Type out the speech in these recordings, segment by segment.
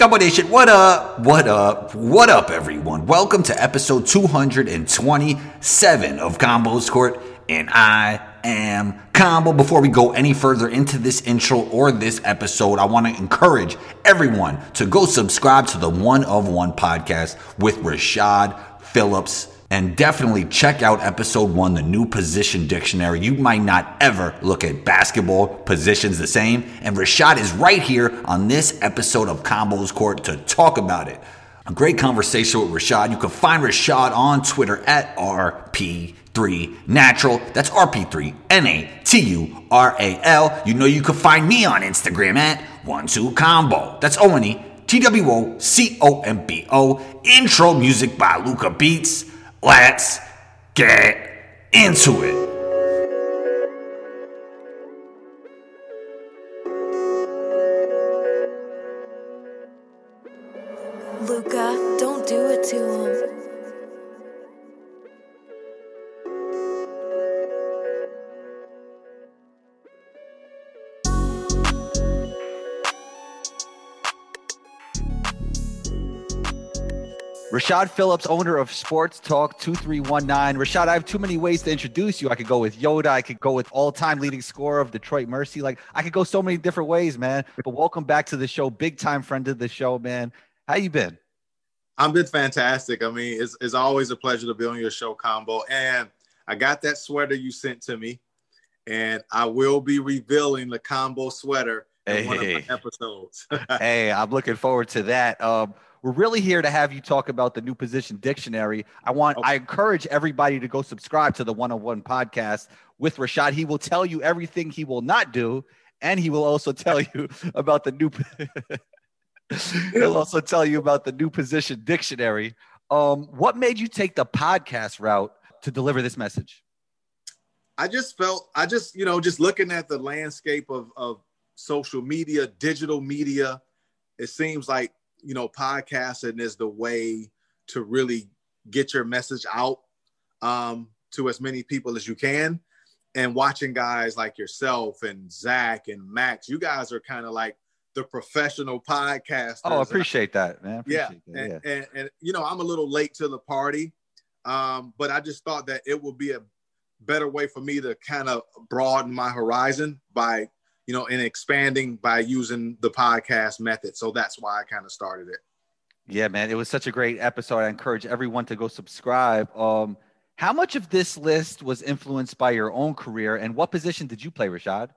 Combo Nation, what up? What up? What up, everyone? Welcome to episode 227 of Combo's Court, and I am Combo. Before we go any further into this intro or this episode, I want to encourage everyone to go subscribe to the One of One podcast with Rashad Phillips. And definitely check out episode one, the new position dictionary. You might not ever look at basketball positions the same. And Rashad is right here on this episode of Combos Court to talk about it. A great conversation with Rashad. You can find Rashad on Twitter at RP3 Natural. That's RP3 N A T U R A L. You know you can find me on Instagram at one two combo. That's O N E T W O C O M B O. Intro music by Luca Beats. Let's get into it. Rashad Phillips, owner of Sports Talk 2319. Rashad, I have too many ways to introduce you. I could go with Yoda. I could go with all-time leading scorer of Detroit Mercy. Like I could go so many different ways, man. But welcome back to the show. Big time friend of the show, man. How you been? I've been fantastic. I mean, it's, it's always a pleasure to be on your show, Combo. And I got that sweater you sent to me, and I will be revealing the Combo sweater in Hey. one of my episodes. hey, I'm looking forward to that. Um, we're really here to have you talk about the new position dictionary. I want, I encourage everybody to go subscribe to the One of One podcast with Rashad. He will tell you everything he will not do, and he will also tell you about the new. He'll also tell you about the new position dictionary. Um, what made you take the podcast route to deliver this message? I just felt, I just, you know, just looking at the landscape of, of social media, digital media, it seems like, you know, podcasting is the way to really get your message out um, to as many people as you can. And watching guys like yourself and Zach and Max, you guys are kind of like the professional podcasters. Oh, I appreciate that, man. I yeah, that, and, yeah. And, and you know i'm a little late to the party um, but i just thought that it would be a better way for me to kind of broaden my horizon by you know and expanding by using the podcast method so that's why i kind of started it Yeah, man, it was such a great episode. I encourage everyone to go subscribe. Um, how much of this list was influenced by your own career, and what position did you play, Rashad?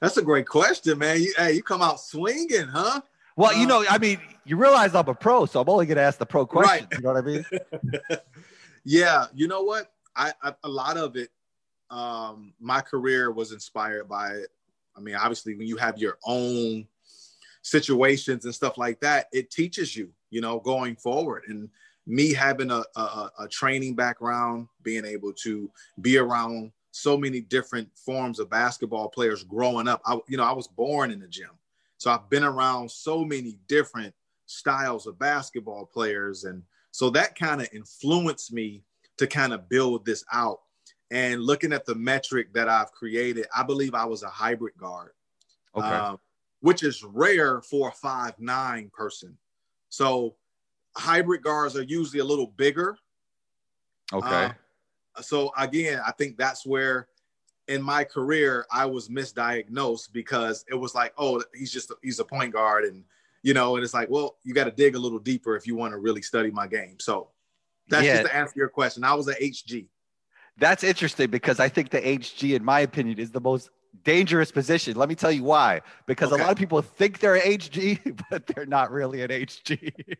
that's a great question man you, hey you come out swinging huh Well, you Uh, know, I mean, you realize I'm a pro, so I'm only going to ask the pro question. Right. You know what I mean? yeah you know what I, I a lot of it um my career was inspired by it i mean obviously when you have your own situations and stuff like that it teaches you you know going forward and me having a, a, a training background being able to be around so many different forms of basketball players growing up I, you know i was born in the gym so i've been around so many different styles of basketball players and so that kind of influenced me to kind of build this out. And looking at the metric that I've created, I believe I was a hybrid guard, Okay. um, which is rare for a five nine person. So hybrid guards are usually a little bigger. okay. uh, So again, I think that's where in my career I was misdiagnosed because it was like, oh, he's just he's a point guard, and you know, and it's like, well, you got to dig a little deeper if you want to really study my game. So that's Yeah. just to answer your question. I was an HG. That's interesting because I think the HG, in my opinion, is the most dangerous position. Let me tell you why. Because Okay. a lot of people think they're an HG, but they're not really an HG.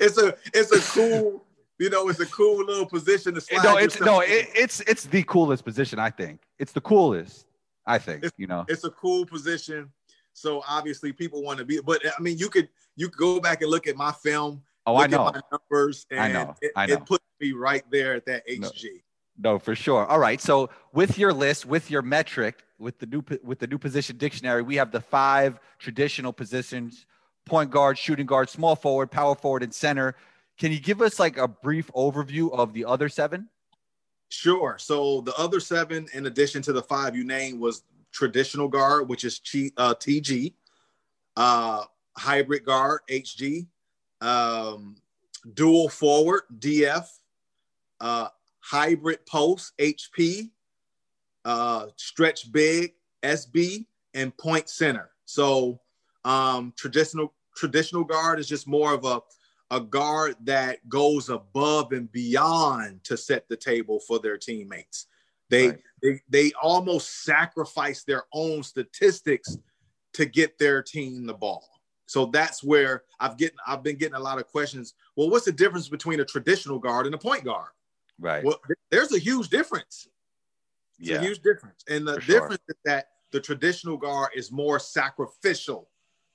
It's a it's a cool, you know, it's a cool little position to slide. no, it's no, it, it's it's the coolest position. I think it's the coolest. I think you know. it's a cool position. So obviously people want to be, but I mean, you could you could go back and look at my film. Oh, I know. Numbers, and I know, I know. it puts me right there at that HG. No, for sure. All right. So with your list, with your metric, with the new with the new position dictionary, we have the five traditional positions: point guard, shooting guard, small forward, power forward, and center. Can you give us like a brief overview of the other seven? Sure. So the other seven, in addition to the five you named, was traditional guard, which is uh, TG, uh, hybrid guard HG, um, dual forward DF, uh, hybrid post HP, uh, stretch big SB, and point center. So um, traditional traditional guard is just more of a a guard that goes above and beyond to set the table for their teammates. They right. they they almost sacrifice their own statistics to get their team the ball. So that's where I've getting I've been getting a lot of questions. Well, what's the difference between a traditional guard and a point guard? Right. Well, there's a huge difference. It's yeah. a huge difference. And the For difference sure. is that the traditional guard is more sacrificial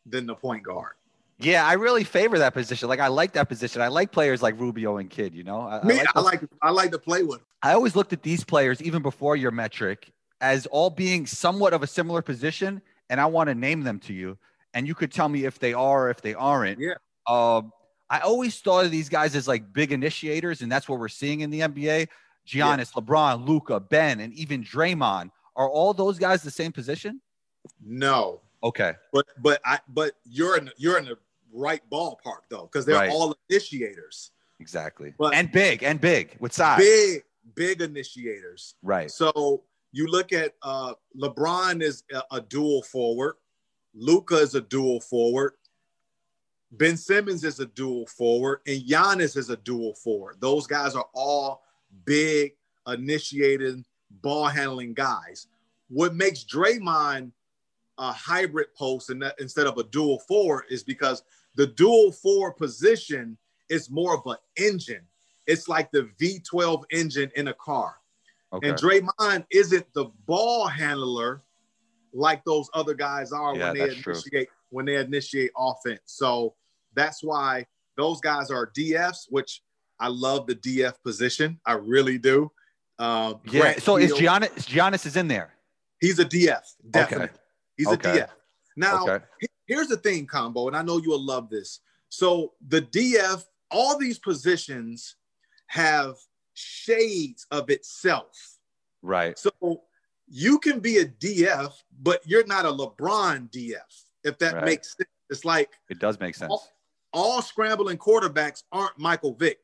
than the point guard. Yeah, I really favor that position. Like I like that position. I like players like Rubio and Kidd. You know, I, Me, I like, I like I like to play with. Them. I always looked at these players even before your metric as all being somewhat of a similar position, and I want to name them to you, and you could tell me if they are or if they aren't. Yeah. Um, I always thought of these guys as like big initiators, and that's what we're seeing in the NBA. Giannis, yeah. LeBron, Luka, Ben, and even Draymond. Are all those guys the same position? No. Okay. But but I but you're in you're in the right ballpark though, because they're right. all initiators. Exactly. But and big and big with size. Big, big initiators. Right. So you look at uh LeBron is a, a dual forward, Luka is a dual forward, Ben Simmons is a dual forward, and Giannis is a dual forward. Those guys are all big, initiated, ball handling guys. What makes Draymond a hybrid post and instead of a dual forward is because the dual forward position is more of an engine. It's like the V12 engine in a car. Okay. And Draymond isn't the ball handler like those other guys are yeah, when they initiate true. when they initiate offense. So that's why those guys are DFs, which I love the DF position. I really do. Um, yeah. Grant so Hill, is Giannis Giannis is in there? He's a DF, definitely. Okay. He's okay. a DF. Now, okay. here's the thing, combo, and I know you will love this. So the DF, all these positions have shades of itself. Right. So you can be a DF, but you're not a LeBron DF, if that right. makes sense. It's like it does make sense. All, all, scrambling quarterbacks aren't Michael Vick,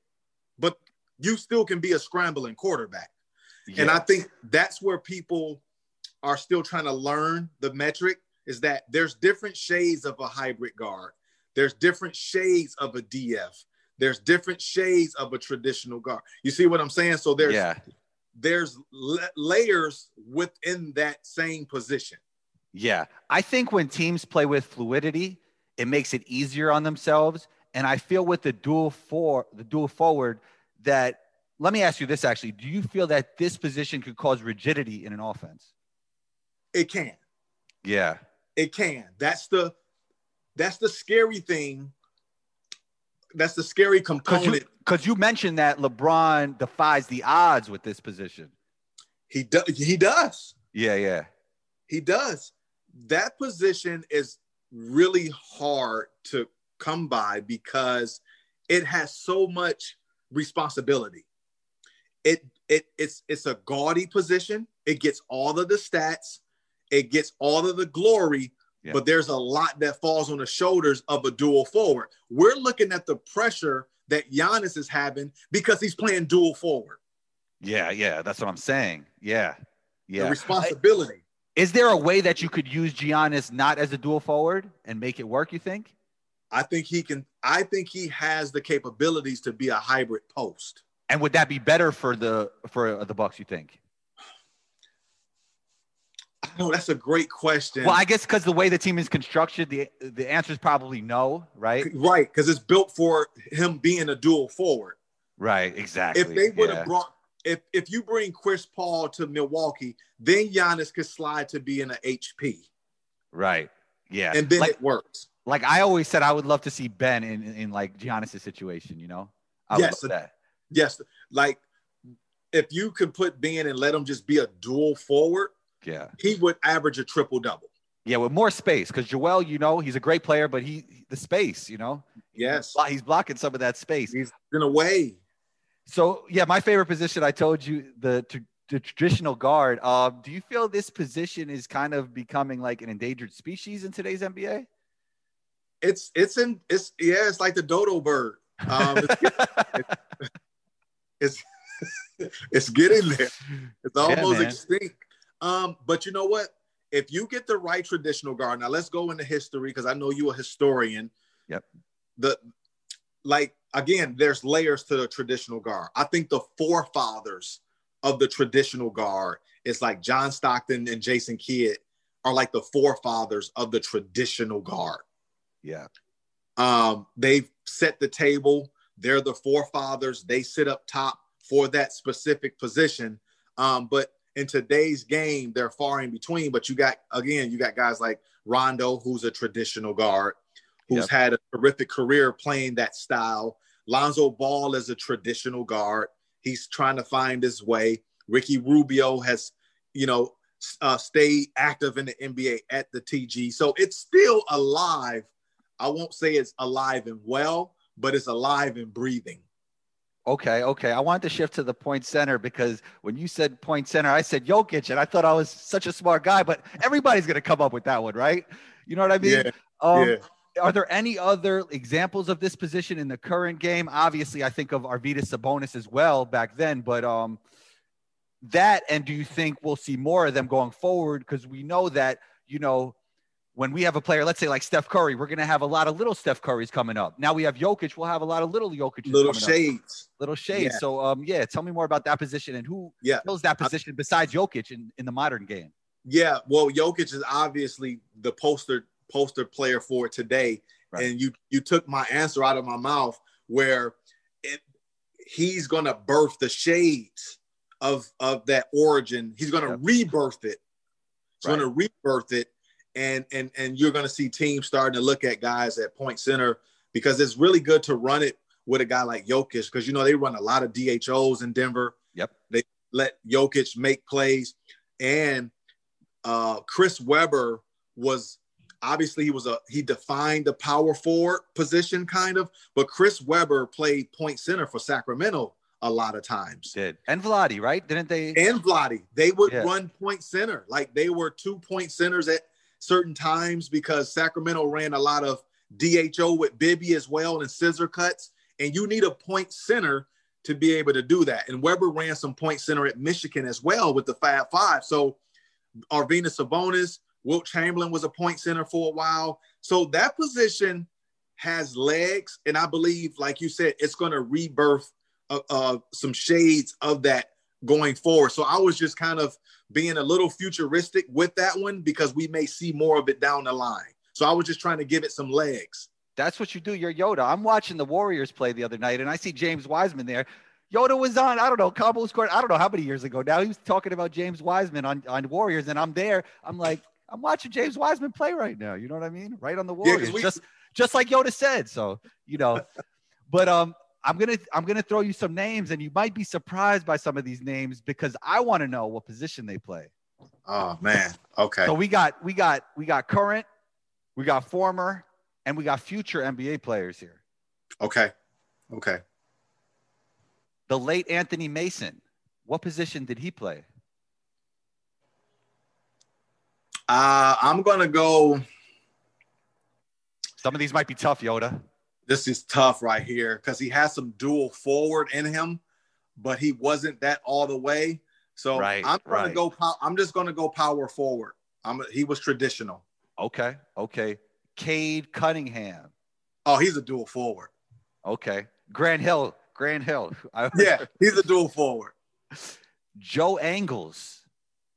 but you still can be a scrambling quarterback. Yes. And I think that's where people are still trying to learn the metric is that there's different shades of a hybrid guard. There's different shades of a DF. There's different shades of a traditional guard. You see what I'm saying? So there's yeah. there's layers within that same position. Yeah. I think when teams play with fluidity, it makes it easier on themselves. And I feel with the dual four, the dual forward, that let me ask you this actually. Do you feel that this position could cause rigidity in an offense? It can. Yeah. It can. That's the that's the scary thing. That's the scary component. Because you, you, mentioned that LeBron defies the odds with this position. He does. He does. Yeah, yeah. He does. That position is really hard to come by because it has so much responsibility. It it it's it's a gaudy position. It gets all of the stats it gets all of the glory, yeah. but there's a lot that falls on the shoulders of a dual forward. We're looking at the pressure that Giannis is having because he's playing dual forward. Yeah, yeah, that's what I'm saying. Yeah, yeah. The responsibility. Is there a way that you could use Giannis not as a dual forward and make it work? You think? I think he can. I think he has the capabilities to be a hybrid post. And would that be better for the for uh, the Bucks? You think? No, that's a great question. Well, I guess because the way the team is constructed, the the answer is probably no, right? Right, because it's built for him being a dual forward. Right, exactly. If they would have yeah. brought, if if you bring Chris Paul to Milwaukee, then Giannis could slide to being an HP. Right. Yeah. And then like, it works. Like I always said, I would love to see Ben in in like Giannis' situation. You know. I yes. Yes. Like if you could put Ben and let him just be a dual forward yeah. He would average a triple double. Yeah, with more space because Joel, you know, he's a great player, but he the space, you know. Yes. He's blocking some of that space. He's in a way. So yeah, my favorite position. I told you the the traditional guard. Um, do you feel this position is kind of becoming like an endangered species in today's NBA? it's it's in it's yeah, it's like the dodo bird. Um, it's, it's it's getting there. It's almost man. extinct. Um, but you know what? If you get the right traditional guard, now let's go into history because I know you're a historian. Yep. The like again, there's layers to the traditional guard. I think the forefathers of the traditional guard is like John Stockton and Jason Kidd are like the forefathers of the traditional guard. Yeah. Um, they've set the table. They're the forefathers. They sit up top for that specific position. Um, but in today's game, they're far in between. But you got again, you got guys like Rondo, who's a traditional guard, who's Yep. had a terrific career playing that style. Lonzo Ball is a traditional guard. He's trying to find his way. Ricky Rubio has, you know, uh, stayed active in the NBA at the TG. So it's still alive. I won't say it's alive and well, but it's alive and breathing. Okay, okay. I wanted to shift to the point center because when you said point center, I said Jokic, and I thought I was such a smart guy, but everybody's gonna come up with that one, right? You know what I mean? Yeah, Um, yeah. Are there any other examples of this position in the current game? Obviously, I think of Arvydas Sabonis as well back then, but um, that and do you think we'll see more of them going forward? Because we know that you know when we have a player, let's say like Steph Curry, we're gonna have a lot of little Steph Currys coming up. Now we have Jokic, we'll have a lot of little Jokic, Little coming up shades. little shades. Yeah. So um yeah, tell me more about that position and who Yeah. fills that position besides Jokic in, in the modern game. Yeah, well, Jokic is obviously the poster poster player for today, Right. and you you took my answer out of my mouth where it he's gonna birth the shades of of that origin. He's gonna Yep. rebirth it. He's Right. gonna rebirth it, and and and you're gonna see teams starting to look at guys at point center because it's really good to run it with a guy like Jokic because you know they run a lot of DHOs in Denver. Yep. They let Jokic make plays, and uh, Chris Webber was obviously he was a he defined the power forward position kind of, but Chris Webber played point center for Sacramento a lot of times. Did and Vlade, right? Didn't they? And Vlade, they would Yeah. run point center like they were two point centers at certain times because Sacramento ran a lot of DHO with Bibby as well and scissor cuts, and you need a point center to be able to do that. And Webber ran some point center at Michigan as well with the Fab Five. So Arvydas Sabonis, Wilt Chamberlain was a point center for a while. So that position has legs, and I believe, like you said, it's going to rebirth uh, uh, some shades of that going forward. So I was just kind of being a little futuristic with that one because we may see more of it down the line. So I was just trying to give it some legs. That's what you do. You're Yoda. I'm watching the Warriors play the other night, and I see James Wiseman there. Yoda was on, I don't know, Combo's court. I don't know how many years ago now. He was talking about James Wiseman on, on Warriors, and I'm there. I'm like, I'm watching James Wiseman play right now. You know what I mean? Right on the Warriors. we- just just like Yoda said. So, you know, but um I'm gonna I'm gonna throw you some names, and you might be surprised by some of these names because I want to know what position they play. Oh man. Okay. So we got we got we got current, we got former, and we got future NBA players here. Okay. Okay. The late Anthony Mason. What position did he play? Uh, I'm gonna go. Some of these might be tough, Yoda. This is tough right here because he has some dual forward in him, but he wasn't that all the way. So Right, I'm gonna right. go. I'm just gonna go power forward. I'm. He was traditional. Okay, okay. Cade Cunningham. Oh, he's a dual forward. Okay. Grant Hill. Grant Hill. Yeah, he's a dual forward. Joe Ingles.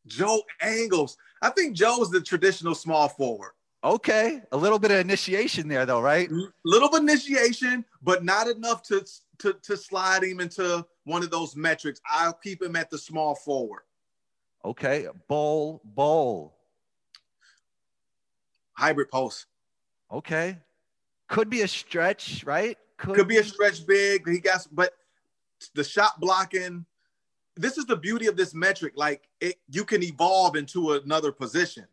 Joe Ingles. I think Joe's the traditional small forward. Okay. A little bit of initiation there, though, right? Little bit initiation, but not enough to, to to slide him into one of those metrics. I'll keep him at the small forward. Okay. Bol. Bol. Hybrid post. Okay. Could be a stretch, right? Could be a stretch big. He got, but the shot blocking. This is the beauty of this metric. Like it, you can evolve into another position.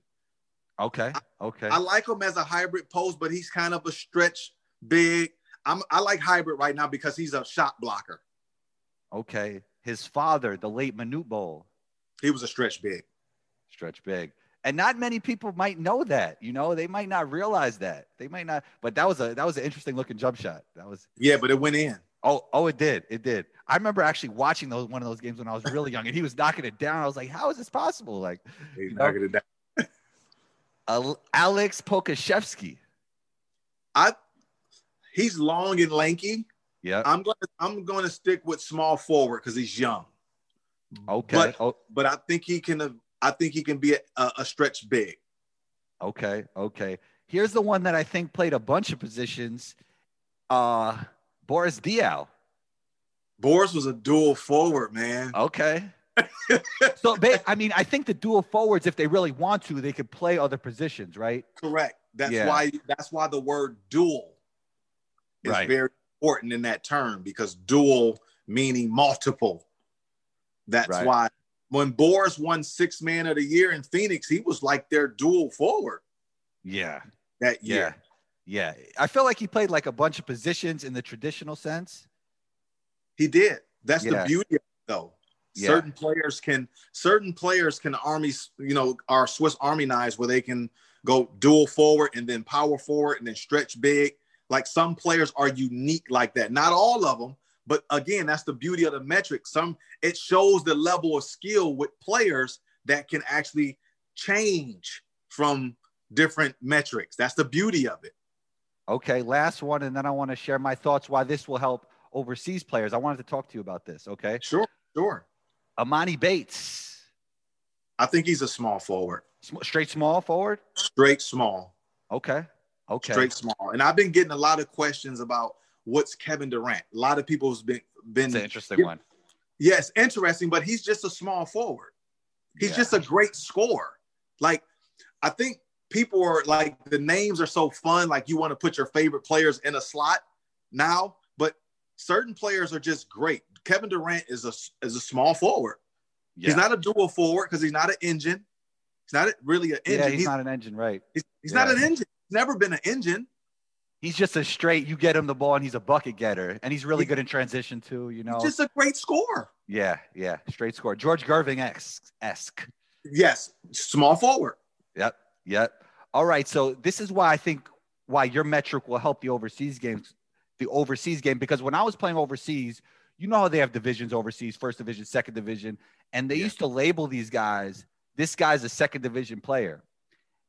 Okay. Okay. I like him as a hybrid post, but he's kind of a stretch big. I'm I like hybrid right now because he's a shot blocker. Okay. His father, the late Manute Bol, He was a stretch big. stretch big. and not many people might know that. You know, they might not realize that. They might not. But that was a that was an interesting looking jump shot. That was Yeah, but it went in. Oh, oh, it did. It did. I remember actually watching those one of those games when I was really young, and he was knocking it down. I was like, "How is this possible?" Like, He's you know? knocking it down. Al- Alex Pokusevski. I he's long and lanky. Yeah. I'm gonna I'm gonna stick with small forward because he's young. Okay. But oh, but I think he can I think he can be a, a stretch big. okay. Okay. Here's the one that I think played a bunch of positions. Uh, Boris Diaw. Boris was a dual forward, man. Okay. so, I mean, I think the dual forwards, if they really want to, they could play other positions, right? Correct. That's Yeah. why that's why the word dual is Right. very important in that term because dual meaning multiple. That's Right. why when Boris won six man of the year in Phoenix, he was like their dual forward Yeah. that Yeah. year. Yeah. I feel like he played like a bunch of positions in the traditional sense. He did. That's Yeah. the beauty of it, though. Yeah. Certain players can certain players can armies, you know, are Swiss Army knives where they can go dual forward and then power forward and then stretch big. Like some players are unique like that. Not all of them, but again, that's the beauty of the metric. Some it shows the level of skill with players that can actually change from different metrics. That's the beauty of it. Okay. Last one. And then I want to share my thoughts why this will help overseas players. I wanted to talk to you about this. Okay. Sure, sure. Emoni Bates, I think he's a small forward. Straight small forward. Straight small. Okay. Okay. straight small. And I've been getting a lot of questions about what's Kevin Durant. A lot of people's been been It's an interesting Yeah. one. yes, interesting, but he's just a small forward. He's Yeah. just a great scorer. Like I think people are like the names are so fun. Like you want to put your favorite players in a slot now, but certain players are just great. Kevin Durant is a is a small forward. Yeah. He's not a dual forward because he's not an engine. He's not really an engine. yeah, he's, he's not an engine, right? he's, he's not an engine. He's never been an engine. He's just a straight. You get him the ball, and he's a bucket getter, and he's really good in transition too. You know. He's just a great scorer. yeah, yeah, straight score. George Gervin esque. Yes, small forward. Yep, yep. All right, so this is why I think why your metric will help the overseas games, the overseas game, because when I was playing overseas, you know how they have divisions overseas, first division, second division, and they Yeah. used to label these guys. This guy's a second division player,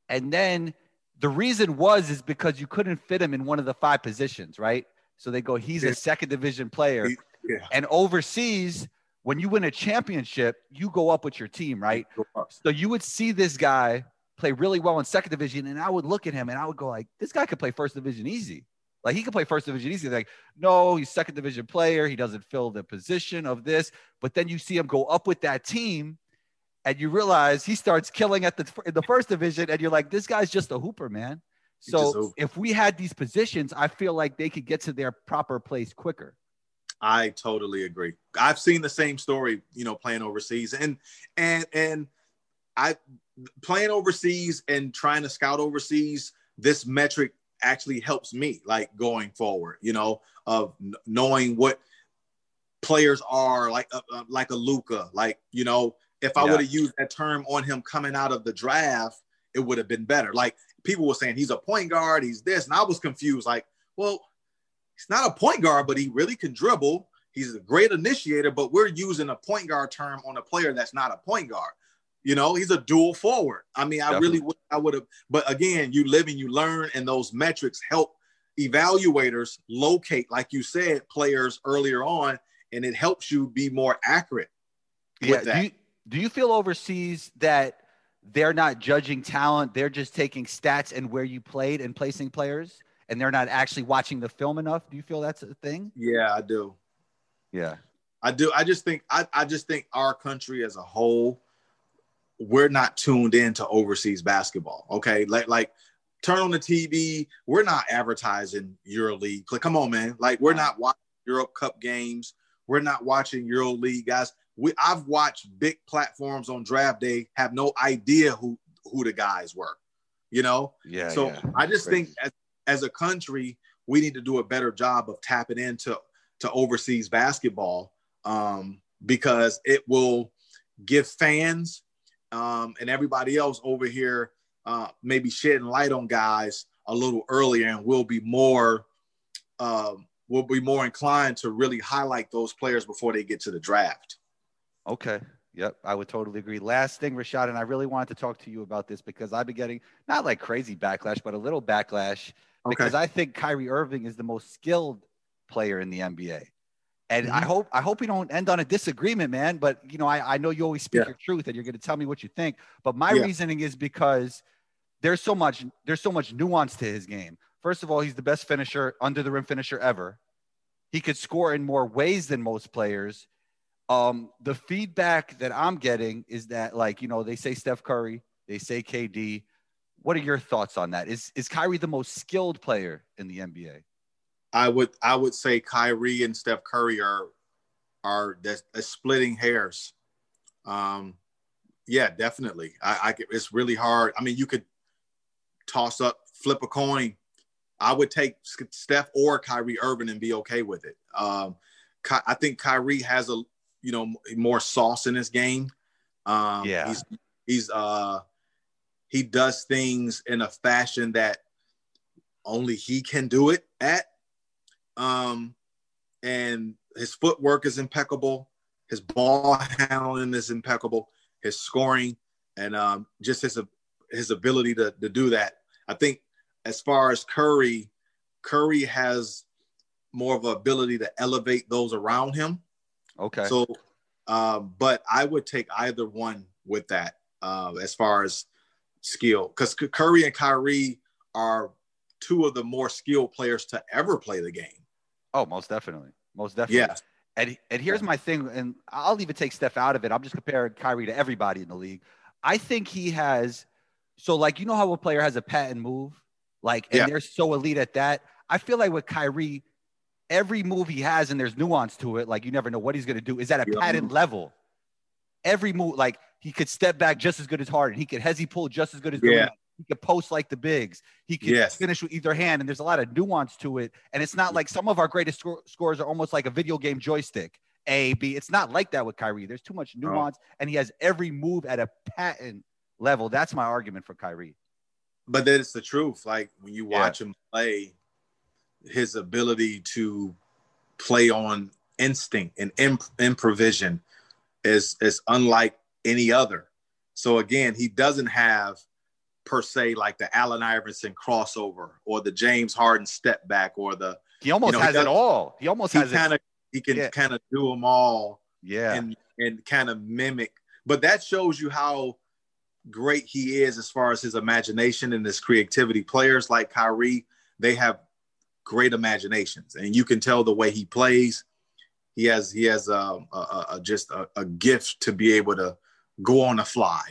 and then the reason was is because you couldn't fit him in one of the five positions, right? So they go, he's Yeah. a second division player, yeah. and overseas, when you win a championship, you go up with your team, right? So you would see this guy play really well in second division, and I would look at him and I would go like, this guy could play first division easy. Like he could play first division easy. Like, no, he's second division player. He doesn't fill the position of this. But then you see him go up with that team, and you realize he starts killing at the in the first division, and you're like, this guy's just a hooper, man. He's just a So if we had these positions, I feel like they could get to their proper place quicker. I totally agree. I've seen the same story, you know, playing overseas, and and and I playing overseas and trying to scout overseas. This metric actually helps me, like going forward, you know, of kn- knowing what players are like, uh, uh, like a Luka, like you know, if I Yeah. would have used that term on him coming out of the draft, it would have been better. Like people were saying, he's a point guard, he's this, and I was confused. Like, well, he's not a point guard, but he really can dribble. He's a great initiator, but we're using a point guard term on a player that's not a point guard. You know, he's a dual forward. I mean, I Definitely. really would, I would have, but again, you live and you learn, and those metrics help evaluators locate, like you said, players earlier on, and it helps you be more accurate. with Yeah. that. Do you, do you feel overseas that they're not judging talent? They're just taking stats and where you played and placing players, and they're not actually watching the film enough? Do you feel that's a thing? Yeah, I do. Yeah. I do. I just think I, I just think our country as a whole, we're not tuned into overseas basketball. Okay. Like like turn on the TV. We're not advertising EuroLeague. Like, come on, man. Like, we're not watching EuroCup games. We're not watching EuroLeague, guys. We I've watched big platforms on draft day, have no idea who who the guys were. You know? Yeah. so yeah. I just Crazy. think as, as a country, we need to do a better job of tapping into to overseas basketball um, because it will give fans um, and everybody else over here uh, maybe shedding light on guys a little earlier, and we'll be more um, we'll be more inclined to really highlight those players before they get to the draft. Okay. Yep, I would totally agree. Last thing, Rashad, and I really wanted to talk to you about this because I've been getting not like crazy backlash, but a little backlash because I think Kyrie Irving is the most skilled player in the NBA. And mm-hmm. I hope I hope we don't end on a disagreement, man. But you know, I, I know you always speak yeah. your truth and you're gonna tell me what you think. But my yeah. reasoning is because there's so much there's so much nuance to his game. First of all, he's the best finisher, under the rim finisher ever. He could score in more ways than most players. Um, the feedback that I'm getting is that, like, you know, they say Steph Curry, they say KD. What are your thoughts on that? Is is Kyrie the most skilled player in the NBA? I would I would say Kyrie and Steph Curry are are that's, splitting hairs. Um, yeah, definitely. I, I it's really hard. I mean, you could toss up, flip a coin. I would take Steph or Kyrie Irving and be okay with it. Um, I think Kyrie has a you know more sauce in his game. Um, yeah, he's he's uh he does things in a fashion that only he can do it at. Um, and his footwork is impeccable. His ball handling is impeccable. His scoring and um, just his his ability to to do that. I think as far as Curry, Curry has more of an ability to elevate those around him. Okay. So, um, but I would take either one with that uh, as far as skill, because Curry and Kyrie are two of the more skilled players to ever play the game. Oh, most definitely, most definitely. Yeah. And, and here's my thing, and I'll even take Steph out of it. I'm just comparing Kyrie to everybody in the league. I think he has so like you know how a player has a patent move, like and yeah. they're so elite at that. I feel like with Kyrie, every move he has and there's nuance to it. Like you never know what he's gonna do. Is at a yeah. patent level. Every move, like he could step back just as good as Harden. He could hezzy pull just as good as yeah. He could post like the bigs. He could yes. finish with either hand, and there's a lot of nuance to it. And it's not like some of our greatest sc- scores are almost like a video game joystick. A, B. It's not like that with Kyrie. There's too much nuance, oh. and he has every move at a patent level. That's my argument for Kyrie. But then it's the truth. Like when you watch yeah. him play, his ability to play on instinct and imp- improvisation is is unlike any other. So again, he doesn't have per se like the Allen Iverson crossover or the James Harden step back or the he almost you know, has he does, it all. He almost he has kind of he can yeah. kind of do them all. Yeah, and and kind of mimic. But that shows you how great he is as far as his imagination and his creativity. Players like Kyrie, they have great imaginations, and you can tell the way he plays. He has he has um, a, a, a just a, a gift to be able to go on the fly.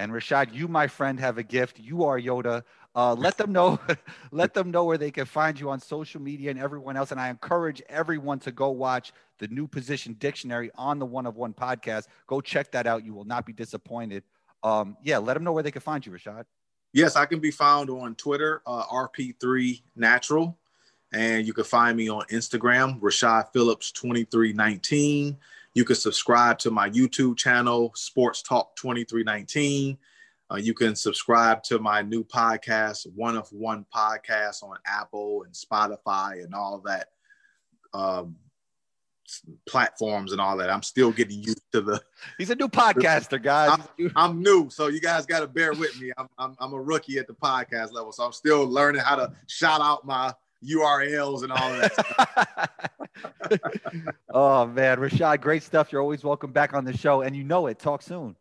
And Rashad, you, my friend, have a gift. You are Yoda. Uh, let them know, let them know where they can find you on social media and everyone else. And I encourage everyone to go watch the new position dictionary on the One of One podcast. Go check that out. You will not be disappointed um, yeah, let them know where they can find you, Rashad. Yes, I can be found on Twitter, uh, RP3 Natural, and you can find me on Instagram, Rashad Phillips 2319. You can subscribe to my YouTube channel, Sports Talk 2319. Uh, you can subscribe to my new podcast, One of One Podcast, on Apple and Spotify and all that um, platforms and all that. I'm still getting used to the. He's a new podcaster, guys. I'm, I'm new, so you guys got to bear with me. I'm, I'm, I'm a rookie at the podcast level, so I'm still learning how to shout out my URLs and all that. oh man, Rashad, great stuff. You're always welcome back on the show, and you know it. Talk soon.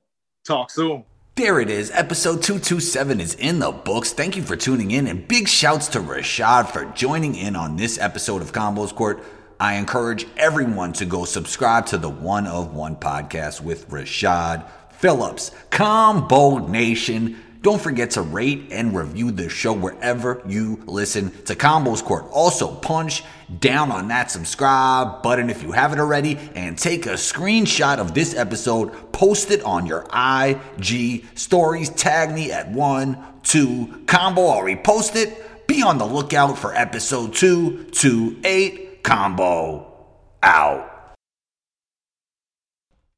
Talk soon. There it is. Episode 227 is in the books. Thank you for tuning in, and big shouts to Rashad for joining in on this episode of Combos Court. I encourage everyone to go subscribe to the One of One podcast with Rashad Phillips. Combo Nation. Don't forget to rate and review the show wherever you listen to Combos Court. Also, punch down on that subscribe button if you haven't already and take a screenshot of this episode, post it on your IG stories, tag me at one, two, combo, I'll repost it. Be on the lookout for episode 228 combo out.